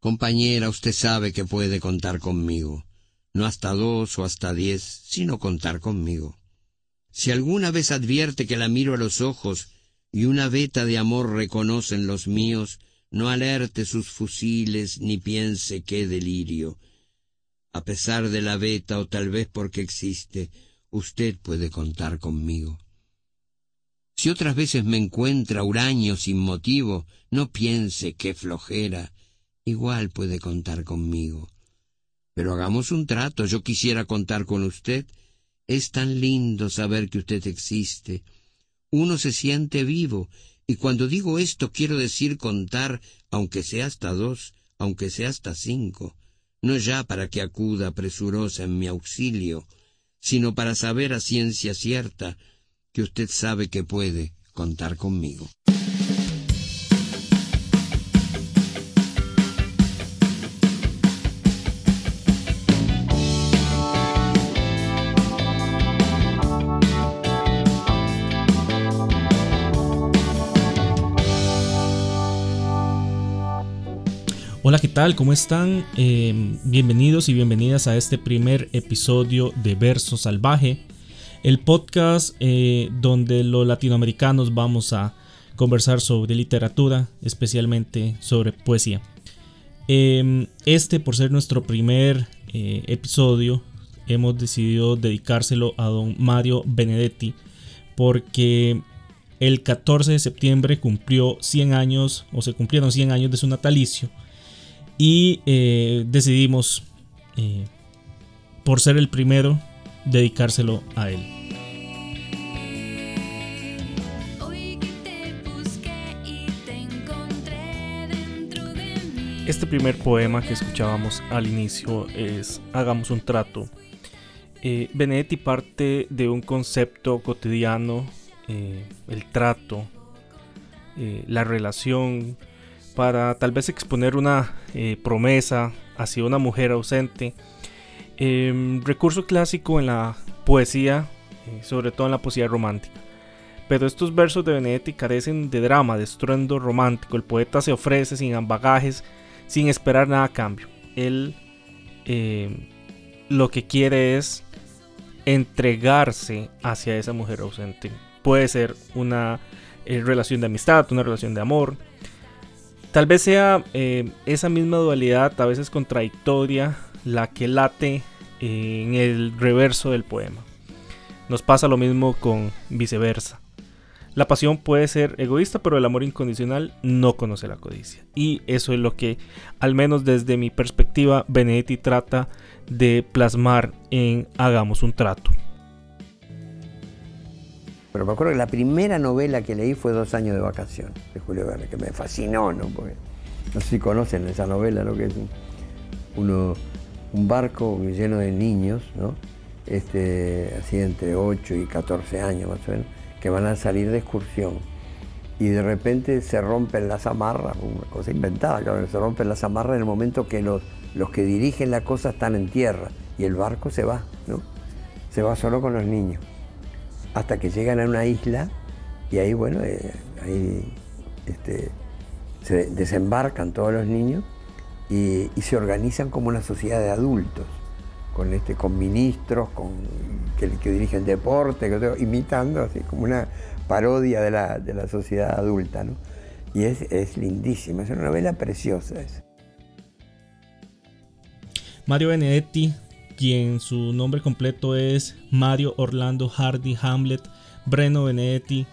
Compañera, usted sabe que puede contar conmigo. No hasta dos o hasta diez, sino contar conmigo. Si alguna vez advierte que la miro a los ojos y una veta de amor reconocen los míos, no alerte sus fusiles ni piense qué delirio. A pesar de la veta o tal vez porque existe, usted puede contar conmigo. Si otras veces me encuentra huraño sin motivo, no piense qué flojera, igual puede contar conmigo. Pero hagamos un trato, yo quisiera contar con usted. Es tan lindo saber que usted existe. Uno se siente vivo y cuando digo esto quiero decir contar, aunque sea hasta dos, aunque sea hasta cinco, no ya para que acuda presurosa en mi auxilio, sino para saber a ciencia cierta que usted sabe que puede contar conmigo. Hola, ¿qué tal? ¿Cómo están? Eh, bienvenidos y bienvenidas a este primer episodio de Verso Salvaje, el podcast eh, donde los latinoamericanos vamos a conversar sobre literatura, especialmente sobre poesía. Eh, este, por ser nuestro primer episodio, hemos decidido dedicárselo a don Mario Benedetti, porque el 14 de septiembre cumplió 100 años, o se cumplieron 100 años de su natalicio y eh, decidimos, eh, por ser el primero, dedicárselo a él. Este primer poema que escuchábamos al inicio es Hagamos un trato. Eh, Benedetti parte de un concepto cotidiano, el trato, la relación para tal vez exponer una eh, promesa hacia una mujer ausente. Em, recurso clásico en la poesía, eh, sobre todo en la poesía romántica. Pero estos versos de Benedetti carecen de drama, de estruendo romántico. El poeta se ofrece sin ambagajes, sin esperar nada a cambio. Él em, lo que quiere es entregarse hacia esa mujer ausente. Puede ser una eh, relación de amistad, una relación de amor, Tal vez sea eh, esa misma dualidad, a veces contradictoria, la que late eh, en el reverso del poema. Nos pasa lo mismo con viceversa. La pasión puede ser egoísta, pero el amor incondicional no conoce la codicia. Y eso es lo que, al menos desde mi perspectiva, Benedetti trata de plasmar en Hagamos un trato. Pero me acuerdo que la primera novela que leí fue Dos años de vacación, de Julio Verne, que me fascinó, ¿no? Porque no sé si conocen esa novela, ¿no? Que es un, un barco lleno de niños, ¿no? Este, así entre 8 y 14 años más o menos, que van a salir de excursión. Y de repente se rompen las amarras, una cosa inventada, claro, se rompen las amarras en el momento que los, los que dirigen la cosa están en tierra y el barco se va, ¿no? Se va solo con los niños hasta que llegan a una isla y ahí, bueno, eh, ahí este, se desembarcan todos los niños y, se organizan como una sociedad de adultos, con, este, con ministros, con, que, dirigen deporte, imitando así como una parodia de la, sociedad adulta. ¿no? Y es, es lindísima, es una novela preciosa. Mario Benedetti quien su nombre completo es Mario Orlando Hardy Hamlet Breno Benedetti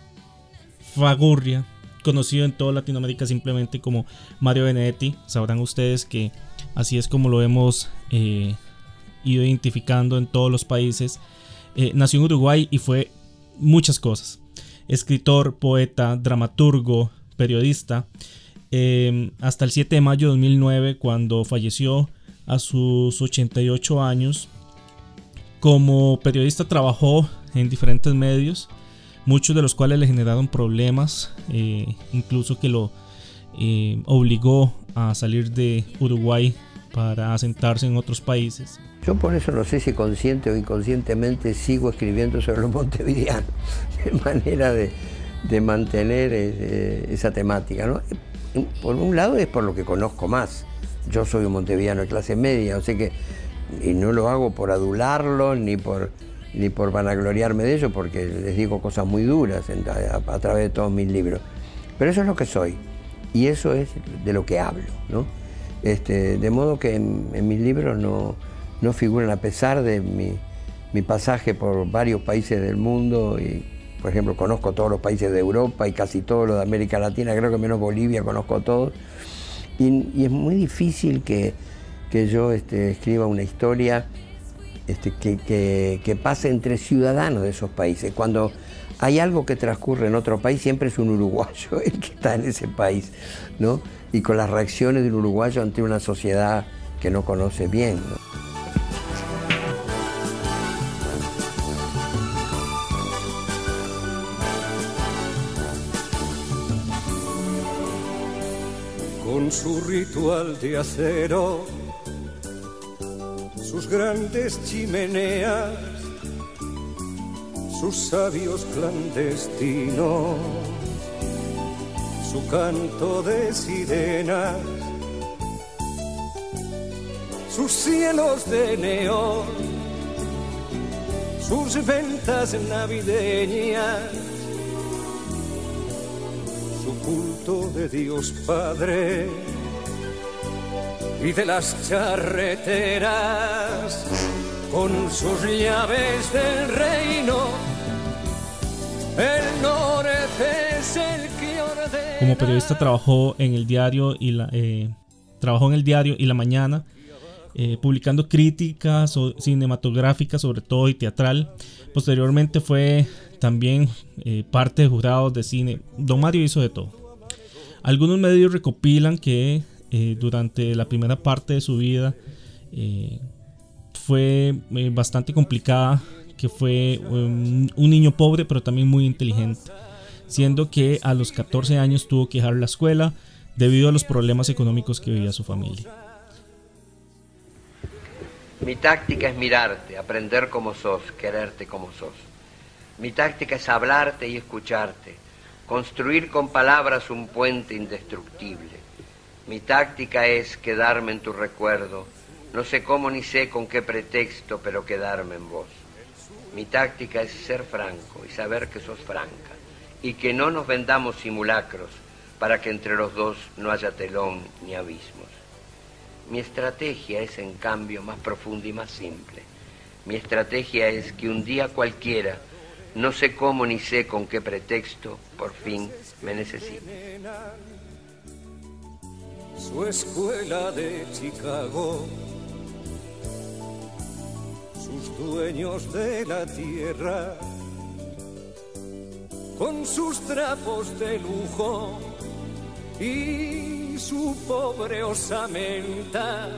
Fagurria, conocido en toda Latinoamérica simplemente como Mario Benedetti. Sabrán ustedes que así es como lo hemos eh, ido identificando en todos los países. Eh, nació en Uruguay y fue muchas cosas. Escritor, poeta, dramaturgo, periodista. Eh, hasta el 7 de mayo de 2009, cuando falleció a sus 88 años. Como periodista trabajó en diferentes medios, muchos de los cuales le generaron problemas, eh, incluso que lo eh, obligó a salir de Uruguay para asentarse en otros países. Yo por eso no sé si consciente o inconscientemente sigo escribiendo sobre los montevideanos, de manera de, mantener eh, esa temática. Por un lado es por lo que conozco más, yo soy un monteviano de clase media, o que, y no lo hago por adularlo ni por, ni por vanagloriarme de ello, porque les digo cosas muy duras a, través de todos mis libros. Pero eso es lo que soy, y eso es de lo que hablo, ¿no? Este, de modo que en, mis libros no, no, figuran, a pesar de mi, mi pasaje por varios países del mundo y por ejemplo, conozco todos los países de Europa y casi todos los de América Latina, creo que menos Bolivia conozco todos. Y, es muy difícil que, yo este, escriba una historia este, que, pase entre ciudadanos de esos países. Cuando hay algo que transcurre en otro país, siempre es un uruguayo el que está en ese país, ¿no? Y con las reacciones del uruguayo ante una sociedad que no conoce bien. Su ritual de acero, sus grandes chimeneas, sus sabios clandestinos, su canto de sirenas, sus cielos de neón, sus ventas navideñas de Dios Padre y de las charreteras con sus llaves del reino. El norte es el que ordena. Como periodista trabajó en el diario y la eh, trabajó en el diario y la mañana. Eh, publicando críticas cinematográficas sobre todo y teatral. Posteriormente fue también eh, parte de jurados de cine. Don Mario hizo de todo. Algunos medios recopilan que eh, durante la primera parte de su vida eh, fue bastante complicada, que fue un, un niño pobre pero también muy inteligente, siendo que a los 14 años tuvo que dejar la escuela debido a los problemas económicos que vivía su familia. Mi táctica es mirarte, aprender como sos, quererte como sos. Mi táctica es hablarte y escucharte, construir con palabras un puente indestructible. Mi táctica es quedarme en tu recuerdo, no sé cómo ni sé con qué pretexto, pero quedarme en vos. Mi táctica es ser franco y saber que sos franca, y que no nos vendamos simulacros para que entre los dos no haya telón ni abismos. Mi estrategia es en cambio más profunda y más simple. Mi estrategia es que un día cualquiera no sé cómo ni sé con qué pretexto, por fin me necesito. Su escuela de Chicago, sus dueños de la tierra, con sus trapos de lujo y su pobre osamenta.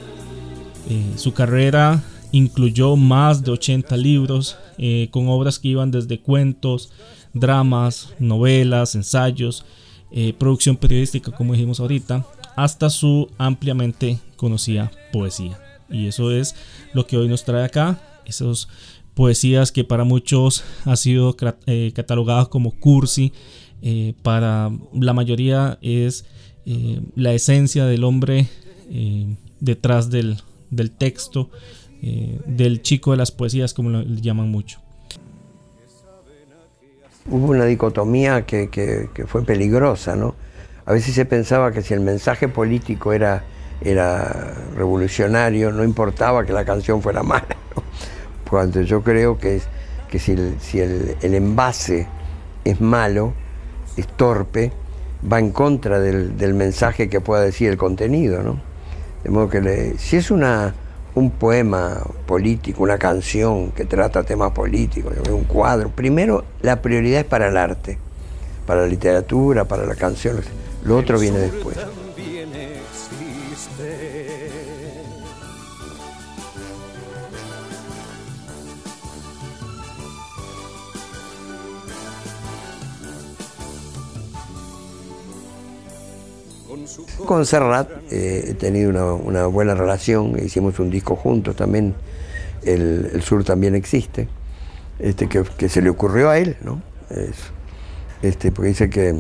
Eh, su carrera incluyó más de 80 libros eh, con obras que iban desde cuentos, dramas, novelas, ensayos, eh, producción periodística como dijimos ahorita, hasta su ampliamente conocida poesía. Y eso es lo que hoy nos trae acá, esas poesías que para muchos ha sido eh, catalogadas como cursi, para la mayoría es la esencia del hombre detrás del texto, eh, del chico de las poesías, como lo llaman mucho. Hubo una dicotomía que, fue peligrosa, ¿no? A veces se pensaba que si el mensaje político era, era revolucionario, no importaba que la canción fuera mala, Cuando yo creo que, que si, el, si el, envase es malo, es torpe, va en contra del, del, mensaje que pueda decir el contenido, ¿no? De modo que si es una, un poema político, una canción que trata temas políticos, un cuadro. Primero, la prioridad es para el arte, para la literatura, para la canción. Lo otro viene después. Con Serrat eh, he tenido una, buena relación, hicimos un disco juntos también, el, Sur también existe, este, que, se le ocurrió a él, ¿no? este, porque dice que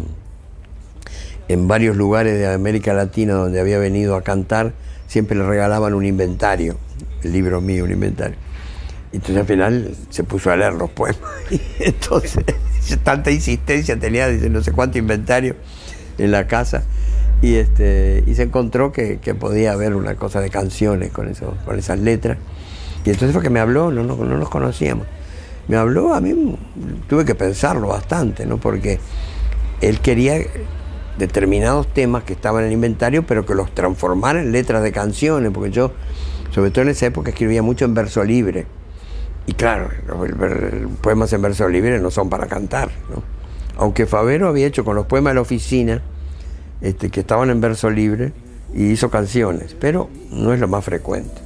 en varios lugares de América Latina donde había venido a cantar, siempre le regalaban un inventario, el libro mío, un inventario. Entonces al final se puso a leer los poemas. Y entonces, tanta insistencia tenía, dice, no sé cuánto inventario en la casa. Y, este, y se encontró que, podía haber una cosa de canciones con, eso, con esas letras. Y entonces fue que me habló, no, no, no nos conocíamos. Me habló, a mí tuve que pensarlo bastante, ¿no? Porque él quería determinados temas que estaban en el inventario, pero que los transformara en letras de canciones, porque yo, sobre todo en esa época, escribía mucho en verso libre. Y claro, los poemas en verso libre no son para cantar, ¿no? Aunque Favero había hecho con los poemas de la oficina, este, que estaban en verso libre, y hizo canciones, pero no es lo más frecuente.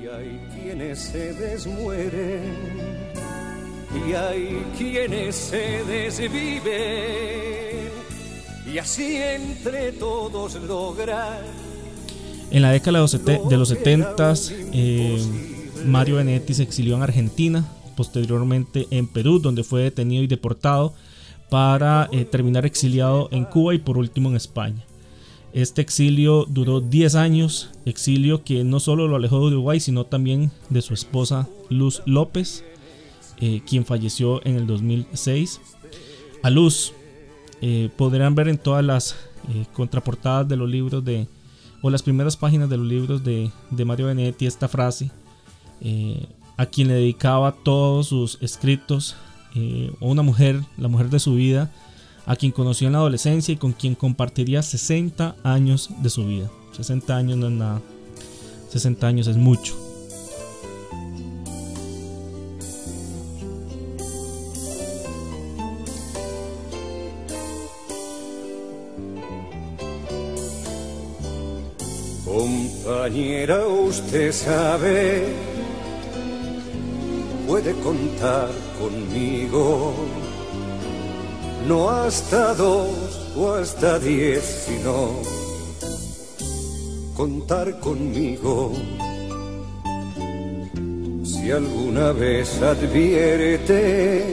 Y hay quienes se desmueren, y hay quienes se desviven, y así entre todos lograr. En la década de los 70 eh, Mario Benedetti se exilió en Argentina, posteriormente en Perú, donde fue detenido y deportado para eh, terminar exiliado en Cuba y por último en España. Este exilio duró 10 años, exilio que no solo lo alejó de Uruguay, sino también de su esposa Luz López, eh, quien falleció en el 2006. A Luz eh, podrán ver en todas las contraportadas de los libros de, o las primeras páginas de los libros de, de Mario Benedetti esta frase eh, a quien le dedicaba todos sus escritos, eh, una mujer, la mujer de su vida, a quien conoció en la adolescencia y con quien compartiría 60 años de su vida. 60 años no es nada, 60 años es mucho. Compañera, usted sabe puede contar conmigo. No hasta dos o hasta diez, sino contar conmigo. Si alguna vez advierte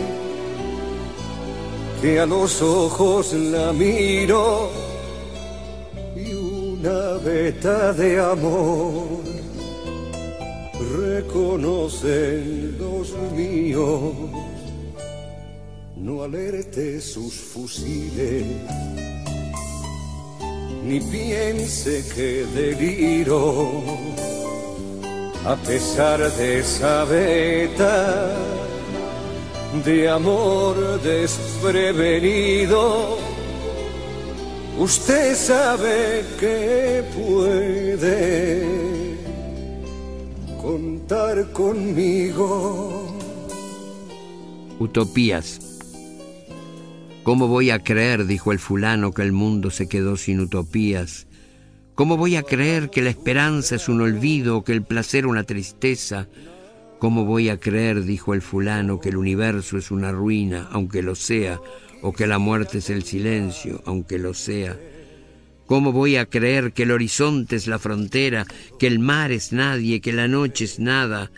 que a los ojos la miro y una veta de amor reconocen los míos, no alerte sus fusiles, ni piense que deliro, a pesar de esa veta de amor desprevenido. Usted sabe que puede contar conmigo. Utopías. ¿Cómo voy a creer, dijo el fulano, que el mundo se quedó sin utopías? ¿Cómo voy a creer que la esperanza es un olvido, que el placer una tristeza? ¿Cómo voy a creer, dijo el fulano, que el universo es una ruina, aunque lo sea, o que la muerte es el silencio, aunque lo sea? ¿Cómo voy a creer que el horizonte es la frontera, que el mar es nadie, que la noche es nada?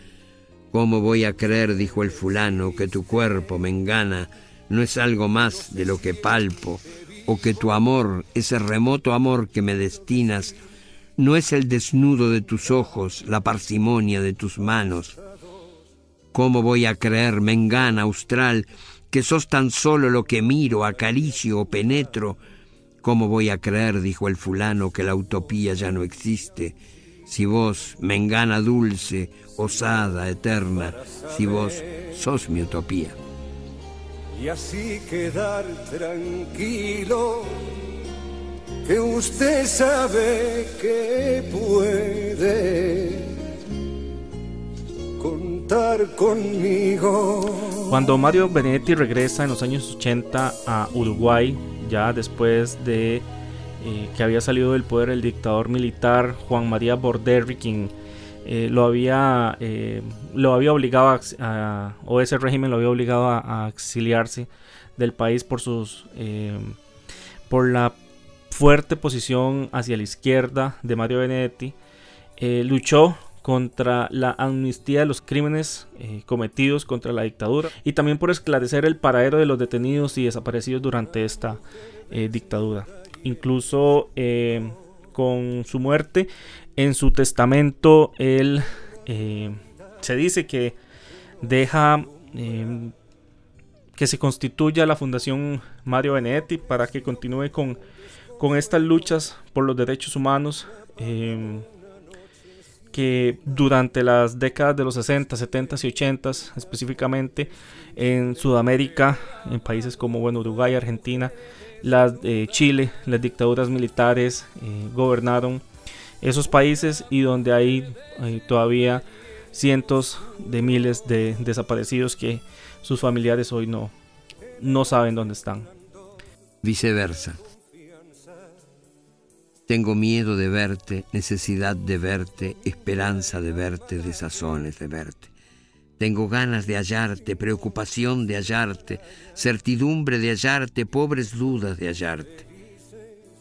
¿Cómo voy a creer, dijo el fulano, que tu cuerpo, me engana, no es algo más de lo que palpo, o que tu amor, ese remoto amor que me destinas, no es el desnudo de tus ojos, la parsimonia de tus manos? ¿Cómo voy a creer, mengana austral, que sos tan solo lo que miro, acaricio o penetro, ¿Cómo voy a creer, dijo el fulano, que la utopía ya no existe? Si vos, me engana dulce, osada, eterna, si vos sos mi utopía. Y así quedar tranquilo, que usted sabe que puede contar conmigo. Cuando Mario Benedetti regresa en los años 80 a Uruguay, ya después de eh, que había salido del poder el dictador militar Juan María Borderri, quien eh, lo, había, eh, lo había obligado a, o ese régimen lo había obligado a, exiliarse del país por sus por la fuerte posición hacia la izquierda de Mario Benedetti luchó contra la amnistía de los crímenes cometidos contra la dictadura y también por esclarecer el paradero de los detenidos y desaparecidos durante esta eh, dictadura. Incluso eh, con su muerte. En su testamento, él eh, se dice que deja em, que se constituya la Fundación Mario Benedetti para que continúe con, con estas luchas por los derechos humanos em, que durante las décadas de los 60, 70 y 80 específicamente en Sudamérica, en países como bueno, Uruguay, Argentina, las, eh, Chile, las dictaduras militares eh, gobernaron esos países y donde hay todavía cientos de miles de desaparecidos que sus familiares hoy no, no saben dónde están. Viceversa. Tengo miedo de verte, necesidad de verte, esperanza de verte, desazones de verte. Tengo ganas de hallarte, preocupación de hallarte, certidumbre de hallarte, pobres dudas de hallarte.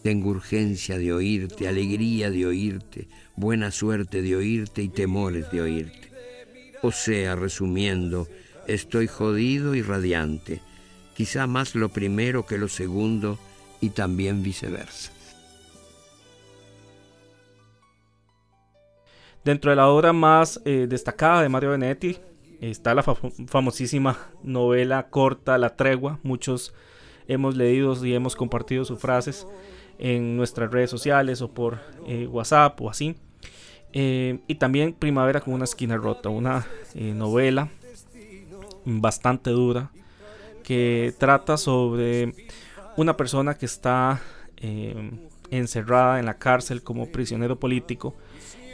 Tengo urgencia de oírte, alegría de oírte, buena suerte de oírte y temores de oírte. O sea, resumiendo, estoy jodido y radiante, quizá más lo primero que lo segundo y también viceversa. Dentro de la obra más eh, destacada de Mario Benetti está la famosísima novela corta La Tregua. Muchos hemos leído y hemos compartido sus frases en nuestras redes sociales o por eh, WhatsApp o así. Eh, y también Primavera con una esquina rota, una novela bastante dura que trata sobre una persona que está encerrada en la cárcel como prisionero político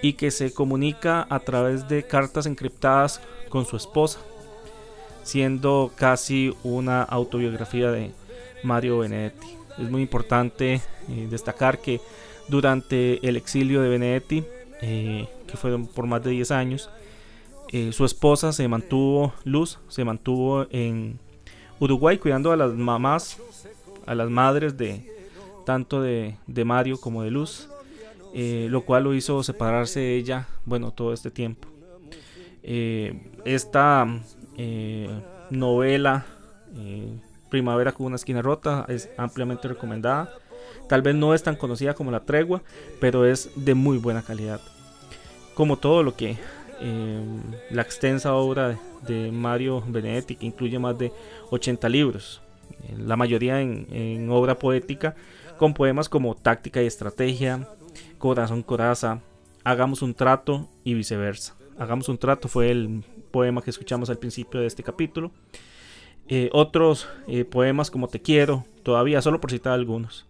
y que se comunica a través de cartas encriptadas con su esposa, siendo casi una autobiografía de Mario Benedetti. Es muy importante eh, destacar que durante el exilio de Benedetti, eh, que fue por más de 10 años, eh, su esposa se mantuvo, Luz, se mantuvo en Uruguay cuidando a las mamás, a las madres de tanto de Mario como de Luz eh, lo cual lo hizo separarse de ella, bueno, todo este tiempo. Eh, esta eh, novela, Primavera con una esquina rota, es ampliamente recomendada. Tal vez no es tan conocida como La Tregua, pero es de muy buena calidad. Como todo lo que la extensa obra de Mario Benedetti, que incluye más de 80 libros, la mayoría en, en obra poética, con poemas como Táctica y Estrategia, Corazón Coraza, Hagamos un trato y viceversa. Hagamos un trato fue el poema que escuchamos al principio de este capítulo. Eh, otros eh, poemas como Te quiero, todavía, solo por citar algunos.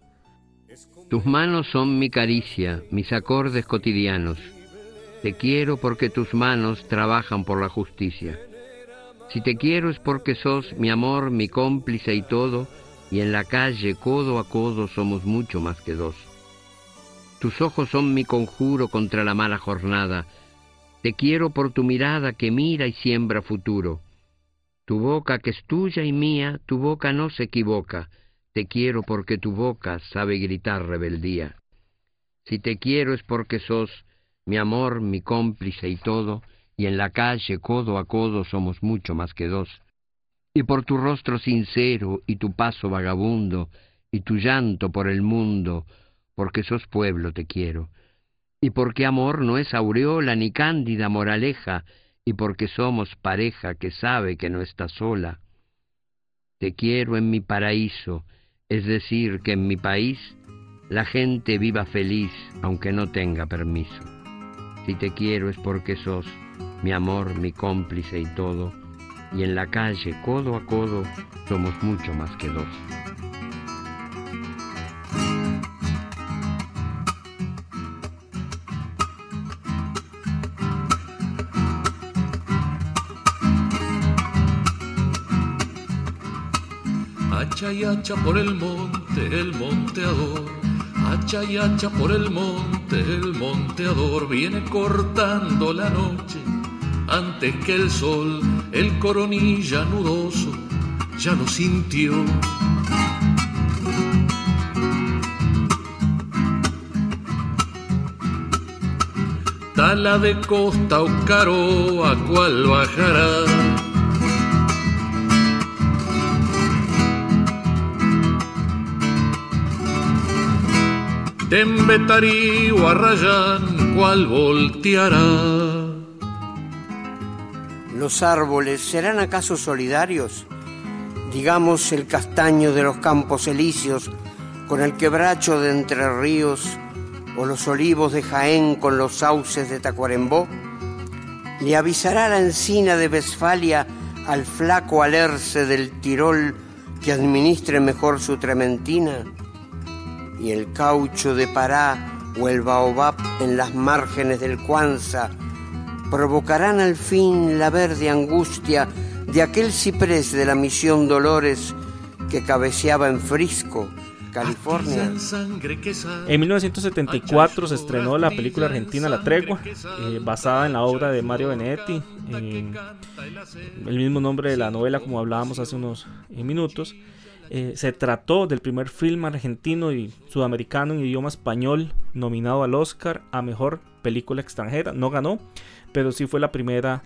Tus manos son mi caricia, mis acordes cotidianos. Te quiero porque tus manos trabajan por la justicia. Si te quiero es porque sos mi amor, mi cómplice y todo, y en la calle codo a codo somos mucho más que dos. Tus ojos son mi conjuro contra la mala jornada. Te quiero por tu mirada que mira y siembra futuro. Tu boca que es tuya y mía, tu boca no se equivoca. Te quiero porque tu boca sabe gritar rebeldía. Si te quiero es porque sos mi amor, mi cómplice y todo, y en la calle codo a codo somos mucho más que dos. Y por tu rostro sincero y tu paso vagabundo, y tu llanto por el mundo, porque sos pueblo te quiero, y porque amor no es aureola ni cándida moraleja, y porque somos pareja que sabe que no está sola. Te quiero en mi paraíso, es decir, que en mi país la gente viva feliz aunque no tenga permiso. Si te quiero es porque sos mi amor, mi cómplice y todo, y en la calle, codo a codo, somos mucho más que dos. Hacha y hacha por el monte, el monteador. Hacha y hacha por el monte, el monteador viene cortando la noche. Antes que el sol, el coronilla nudoso, ya lo sintió. Tala de costa o caro, a cuál bajará de o Arrayán, cual volteará. ¿Los árboles serán acaso solidarios? Digamos el castaño de los campos elíseos con el quebracho de Entre Ríos o los olivos de Jaén con los sauces de Tacuarembó. ¿Le avisará la encina de Westfalia al flaco alerce del Tirol que administre mejor su trementina? Y el caucho de Pará o el baobab en las márgenes del Cuanza provocarán al fin la verde angustia de aquel ciprés de la misión Dolores que cabeceaba en Frisco, California. En 1974 se estrenó la película argentina La Tregua, eh, basada en la obra de Mario Benedetti, el mismo nombre de la novela como hablábamos hace unos eh, minutos. Eh, se trató del primer film argentino y sudamericano en idioma español nominado al Oscar a Mejor Película Extranjera. No ganó, pero sí fue la primera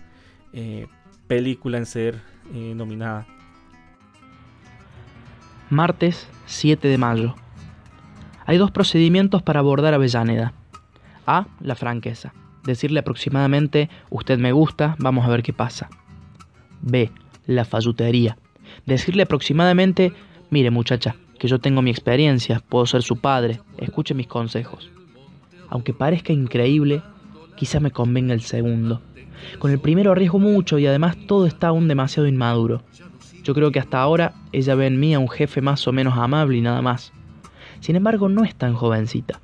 eh, película en ser eh, nominada. Martes 7 de mayo. Hay dos procedimientos para abordar Avellaneda. A. La franqueza. Decirle aproximadamente, usted me gusta, vamos a ver qué pasa. B. La fallutería. Decirle aproximadamente, Mire muchacha, que yo tengo mi experiencia, puedo ser su padre, escuche mis consejos. Aunque parezca increíble, quizá me convenga el segundo. Con el primero arriesgo mucho y además todo está aún demasiado inmaduro. Yo creo que hasta ahora ella ve en mí a un jefe más o menos amable y nada más. Sin embargo, no es tan jovencita.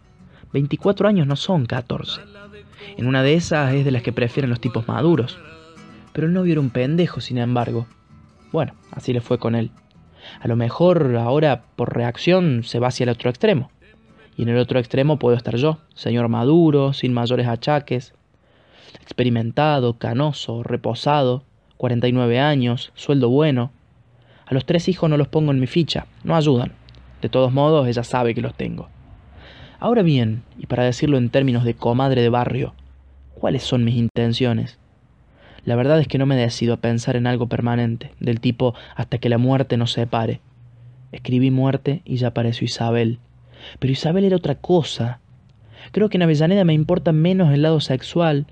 24 años no son 14. En una de esas es de las que prefieren los tipos maduros. Pero el novio era un pendejo, sin embargo. Bueno, así le fue con él. A lo mejor ahora por reacción se va hacia el otro extremo. Y en el otro extremo puedo estar yo, señor maduro, sin mayores achaques, experimentado, canoso, reposado, 49 años, sueldo bueno. A los tres hijos no los pongo en mi ficha, no ayudan. De todos modos, ella sabe que los tengo. Ahora bien, y para decirlo en términos de comadre de barrio, ¿cuáles son mis intenciones? La verdad es que no me decido a pensar en algo permanente, del tipo hasta que la muerte nos separe. Escribí muerte y ya apareció Isabel. Pero Isabel era otra cosa. Creo que en Avellaneda me importa menos el lado sexual,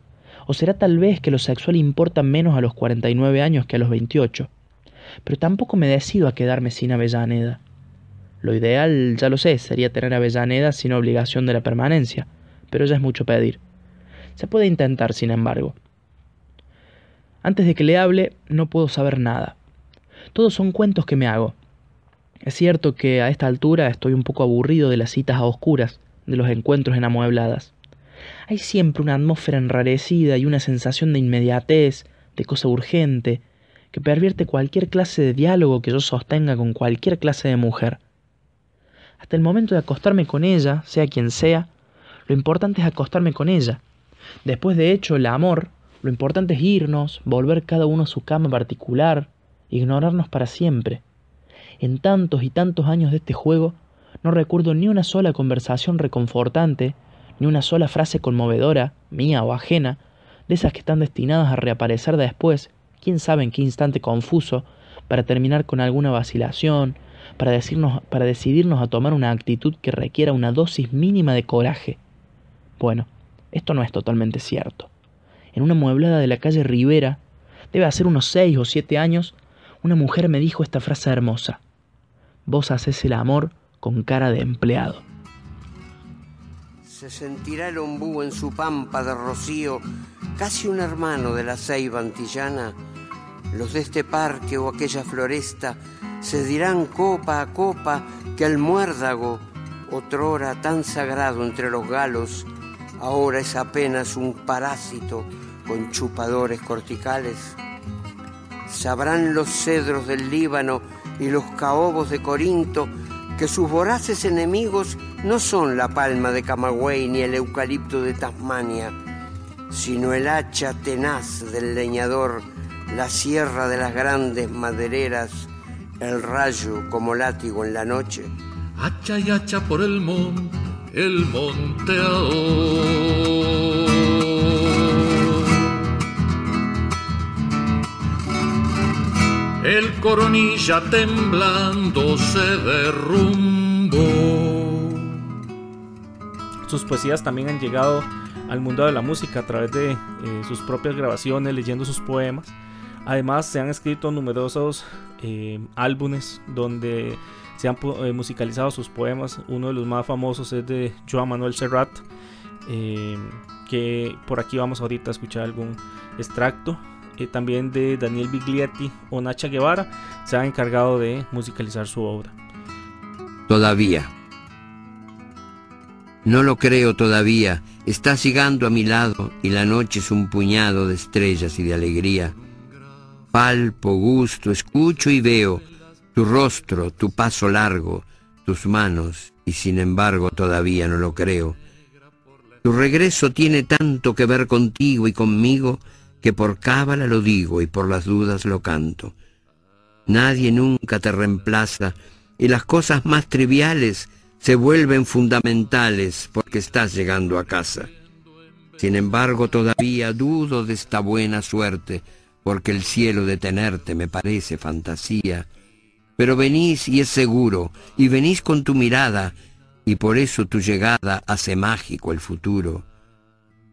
o será tal vez que lo sexual importa menos a los 49 años que a los 28. Pero tampoco me decido a quedarme sin Avellaneda. Lo ideal, ya lo sé, sería tener Avellaneda sin obligación de la permanencia, pero ya es mucho pedir. Se puede intentar, sin embargo. Antes de que le hable, no puedo saber nada. Todos son cuentos que me hago. Es cierto que a esta altura estoy un poco aburrido de las citas a oscuras, de los encuentros en amuebladas. Hay siempre una atmósfera enrarecida y una sensación de inmediatez, de cosa urgente, que pervierte cualquier clase de diálogo que yo sostenga con cualquier clase de mujer. Hasta el momento de acostarme con ella, sea quien sea, lo importante es acostarme con ella. Después de hecho, el amor, lo importante es irnos, volver cada uno a su cama particular, ignorarnos para siempre. En tantos y tantos años de este juego, no recuerdo ni una sola conversación reconfortante, ni una sola frase conmovedora, mía o ajena, de esas que están destinadas a reaparecer después, quién sabe en qué instante confuso, para terminar con alguna vacilación, para, decirnos, para decidirnos a tomar una actitud que requiera una dosis mínima de coraje. Bueno, esto no es totalmente cierto en una mueblada de la calle Rivera, debe hacer unos seis o siete años, una mujer me dijo esta frase hermosa. Vos haces el amor con cara de empleado. Se sentirá el ombú en su pampa de rocío, casi un hermano de la ceiba antillana. Los de este parque o aquella floresta se dirán copa a copa que el muérdago, otrora tan sagrado entre los galos, ahora es apenas un parásito con chupadores corticales. Sabrán los cedros del Líbano y los caobos de Corinto que sus voraces enemigos no son la palma de Camagüey ni el eucalipto de Tasmania, sino el hacha tenaz del leñador, la sierra de las grandes madereras, el rayo como látigo en la noche. Hacha y hacha por el monte, el monteador. El coronilla temblando se derrumbó. sus poesías también han llegado al mundo de la música a través de eh, sus propias grabaciones, leyendo sus poemas. Además, se han escrito numerosos eh, álbumes donde se han eh, musicalizado sus poemas. Uno de los más famosos es de Joan Manuel Serrat, que por aquí vamos ahorita a escuchar algún extracto. También de Daniel Biglietti o Nacha Guevara se han encargado de musicalizar su obra. Todavía. No lo creo todavía. Estás llegando a mi lado y la noche es un puñado de estrellas y de alegría. Palpo, gusto, escucho y veo tu rostro, tu paso largo, tus manos, y sin embargo todavía no lo creo. Tu regreso tiene tanto que ver contigo y conmigo que por cábala lo digo y por las dudas lo canto. Nadie nunca te reemplaza y las cosas más triviales se vuelven fundamentales porque estás llegando a casa. Sin embargo, todavía dudo de esta buena suerte, porque el cielo de tenerte me parece fantasía. Pero venís y es seguro, y venís con tu mirada, y por eso tu llegada hace mágico el futuro.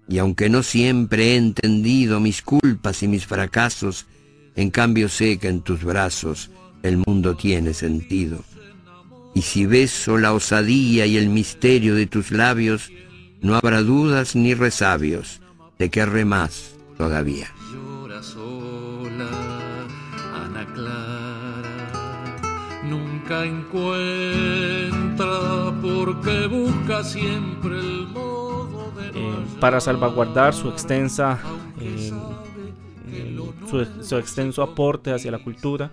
Y aunque no siempre he entendido mis culpas y mis fracasos, en cambio sé que en tus brazos el mundo tiene sentido. Y si beso la osadía y el misterio de tus labios, no habrá dudas ni resabios, te querré más todavía. Llora sola, Ana Clara, nunca encuentra porque busca siempre el eh, para salvaguardar su extensa eh, su, su extenso aporte hacia la cultura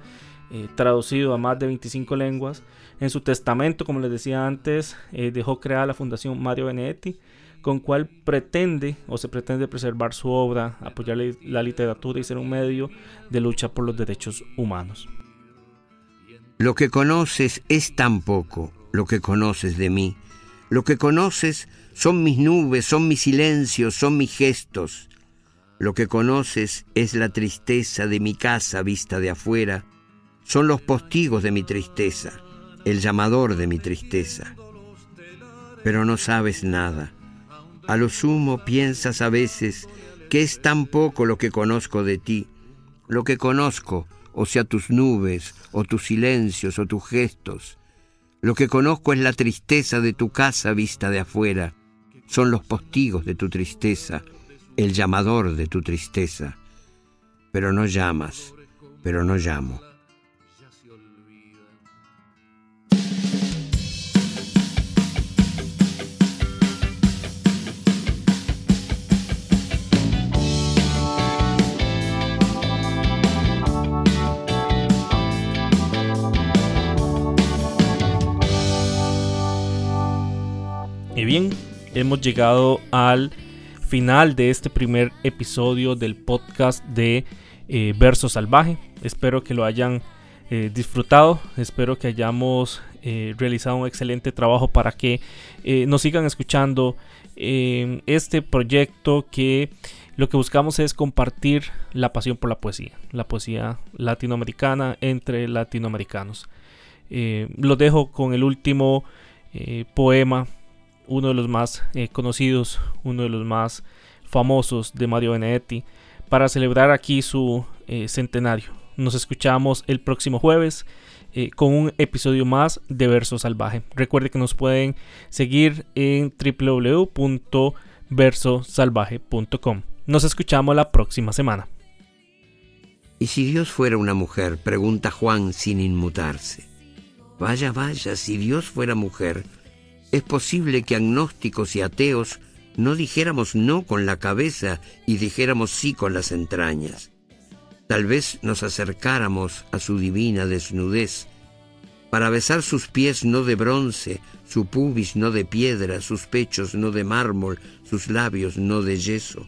eh, traducido a más de 25 lenguas. En su testamento, como les decía antes, eh, dejó crear la Fundación Mario Benedetti, con cual pretende o se pretende preservar su obra, apoyar la literatura y ser un medio de lucha por los derechos humanos. Lo que conoces es tan poco, lo que conoces de mí. Lo que conoces son mis nubes, son mis silencios, son mis gestos. Lo que conoces es la tristeza de mi casa vista de afuera, son los postigos de mi tristeza, el llamador de mi tristeza. Pero no sabes nada. A lo sumo piensas a veces que es tan poco lo que conozco de ti, lo que conozco, o sea, tus nubes, o tus silencios, o tus gestos. Lo que conozco es la tristeza de tu casa vista de afuera, son los postigos de tu tristeza, el llamador de tu tristeza. Pero no llamas, pero no llamo. bien, hemos llegado al final de este primer episodio del podcast de eh, Verso Salvaje. Espero que lo hayan eh, disfrutado, espero que hayamos eh, realizado un excelente trabajo para que nos sigan escuchando este proyecto que lo que buscamos es compartir la pasión por la poesía, la poesía latinoamericana entre latinoamericanos. lo dejo con el último poema uno de los más eh, conocidos, uno de los más famosos de Mario Benedetti, para celebrar aquí su eh, centenario. Nos escuchamos el próximo jueves eh, con un episodio más de Verso Salvaje. Recuerde que nos pueden seguir en www.versosalvaje.com. Nos escuchamos la próxima semana. ¿Y si Dios fuera una mujer? Pregunta Juan sin inmutarse. Vaya, vaya, si Dios fuera mujer, es posible que agnósticos y ateos no dijéramos no con la cabeza y dijéramos sí con las entrañas. Tal vez nos acercáramos a su divina desnudez para besar sus pies no de bronce, su pubis no de piedra, sus pechos no de mármol, sus labios no de yeso.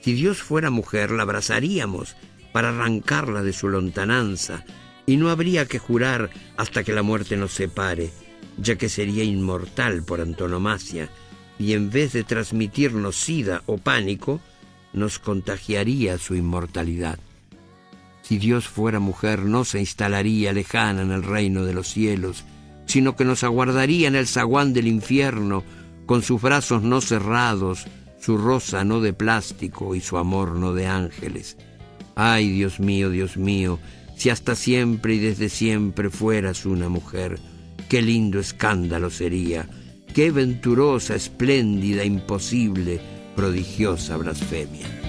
Si Dios fuera mujer, la abrazaríamos para arrancarla de su lontananza, y no habría que jurar hasta que la muerte nos separe, ya que sería inmortal por antonomasia, y en vez de transmitirnos sida o pánico, nos contagiaría su inmortalidad. Si Dios fuera mujer, no se instalaría lejana en el reino de los cielos, sino que nos aguardaría en el zaguán del infierno, con sus brazos no cerrados, su rosa no de plástico y su amor no de ángeles. Ay, Dios mío, Dios mío, si hasta siempre y desde siempre fueras una mujer, Qué lindo escándalo sería, qué venturosa, espléndida, imposible, prodigiosa blasfemia.